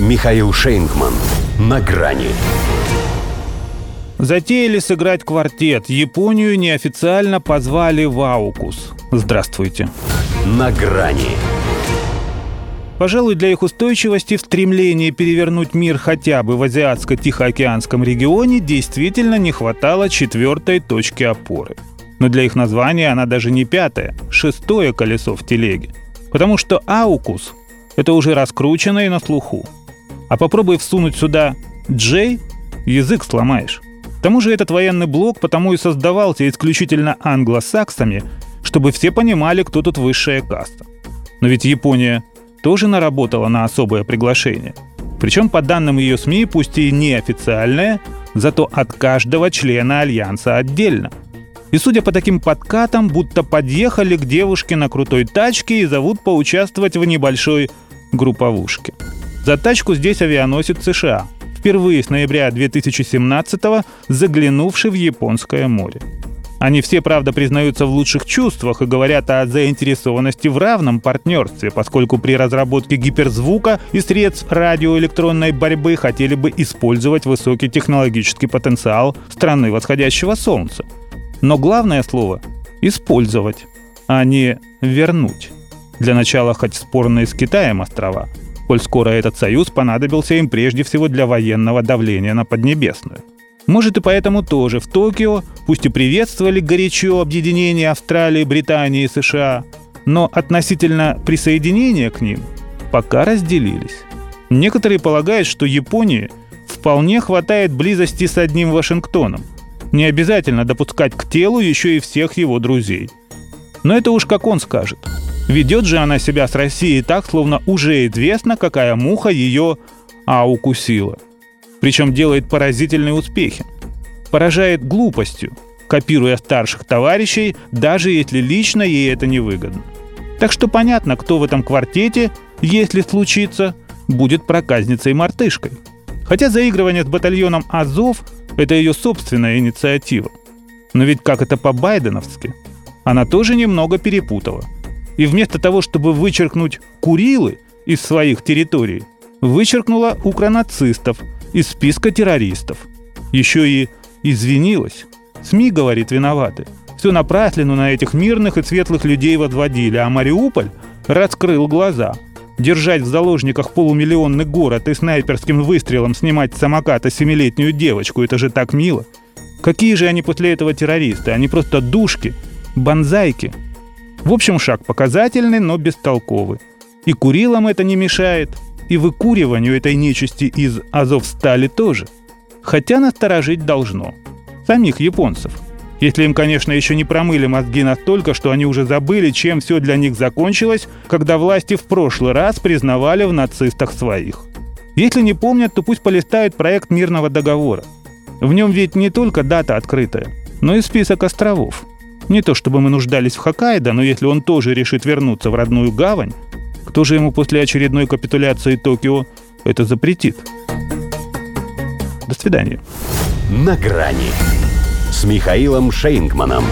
Михаил Шейнгман. На грани. Затеяли сыграть квартет. Японию неофициально позвали в Аукус. Здравствуйте. На грани. Пожалуй, для их устойчивости в стремлении перевернуть мир хотя бы в Азиатско-Тихоокеанском регионе действительно не хватало четвертой точки опоры. Но для их названия она даже не пятое, шестое колесо в телеге. Потому что Аукус – это уже раскручено и на слуху. А попробуй всунуть сюда Джей, язык сломаешь. К тому же этот военный блок потому и создавался исключительно англосаксами, чтобы все понимали, кто тут высшая каста. Но ведь Япония тоже наработала на особое приглашение. Причем, по данным ее СМИ, пусть и неофициальное, зато от каждого члена Альянса отдельно. И судя по таким подкатам, будто подъехали к девушке на крутой тачке и зовут поучаствовать в небольшой групповушке. За тачку здесь авианосец США, впервые с ноября 2017-го заглянувший в Японское море. Они все, правда, признаются в лучших чувствах и говорят о заинтересованности в равном партнерстве, поскольку при разработке гиперзвука и средств радиоэлектронной борьбы хотели бы использовать высокий технологический потенциал страны восходящего солнца. Но главное слово – использовать, а не вернуть. Для начала хоть спорные с Китаем острова – коль скоро этот союз понадобился им прежде всего для военного давления на Поднебесную. Может и поэтому тоже в Токио, пусть и приветствовали горячо объединение Австралии, Британии и США, но относительно присоединения к ним пока разделились. Некоторые полагают, что Японии вполне хватает близости с одним Вашингтоном. Не обязательно допускать к телу еще и всех его друзей. Но это уж как он скажет – Ведет же она себя с Россией так, словно уже известно, какая муха ее а укусила. Причем делает поразительные успехи. Поражает глупостью, копируя старших товарищей, даже если лично ей это не выгодно. Так что понятно, кто в этом квартете, если случится, будет проказницей-мартышкой. Хотя заигрывание с батальоном «Азов» — это ее собственная инициатива. Но ведь как это по-байденовски? Она тоже немного перепутала – и вместо того, чтобы вычеркнуть Курилы из своих территорий, вычеркнула укронацистов из списка террористов. Еще и извинилась. СМИ, говорит, виноваты. Все напраслину на этих мирных и светлых людей возводили, а Мариуполь раскрыл глаза. Держать в заложниках полумиллионный город и снайперским выстрелом снимать с самоката семилетнюю девочку – это же так мило. Какие же они после этого террористы? Они просто душки, банзайки – в общем, шаг показательный, но бестолковый. И Курилам это не мешает, и выкуриванию этой нечисти из Азовстали тоже. Хотя насторожить должно. Самих японцев. Если им, конечно, еще не промыли мозги настолько, что они уже забыли, чем все для них закончилось, когда власти в прошлый раз признавали в нацистах своих. Если не помнят, то пусть полистают проект мирного договора. В нем ведь не только дата открытая, но и список островов – не то чтобы мы нуждались в Хоккайдо, но если он тоже решит вернуться в родную гавань, кто же ему после очередной капитуляции Токио это запретит? До свидания. На грани с Михаилом Шейнгманом.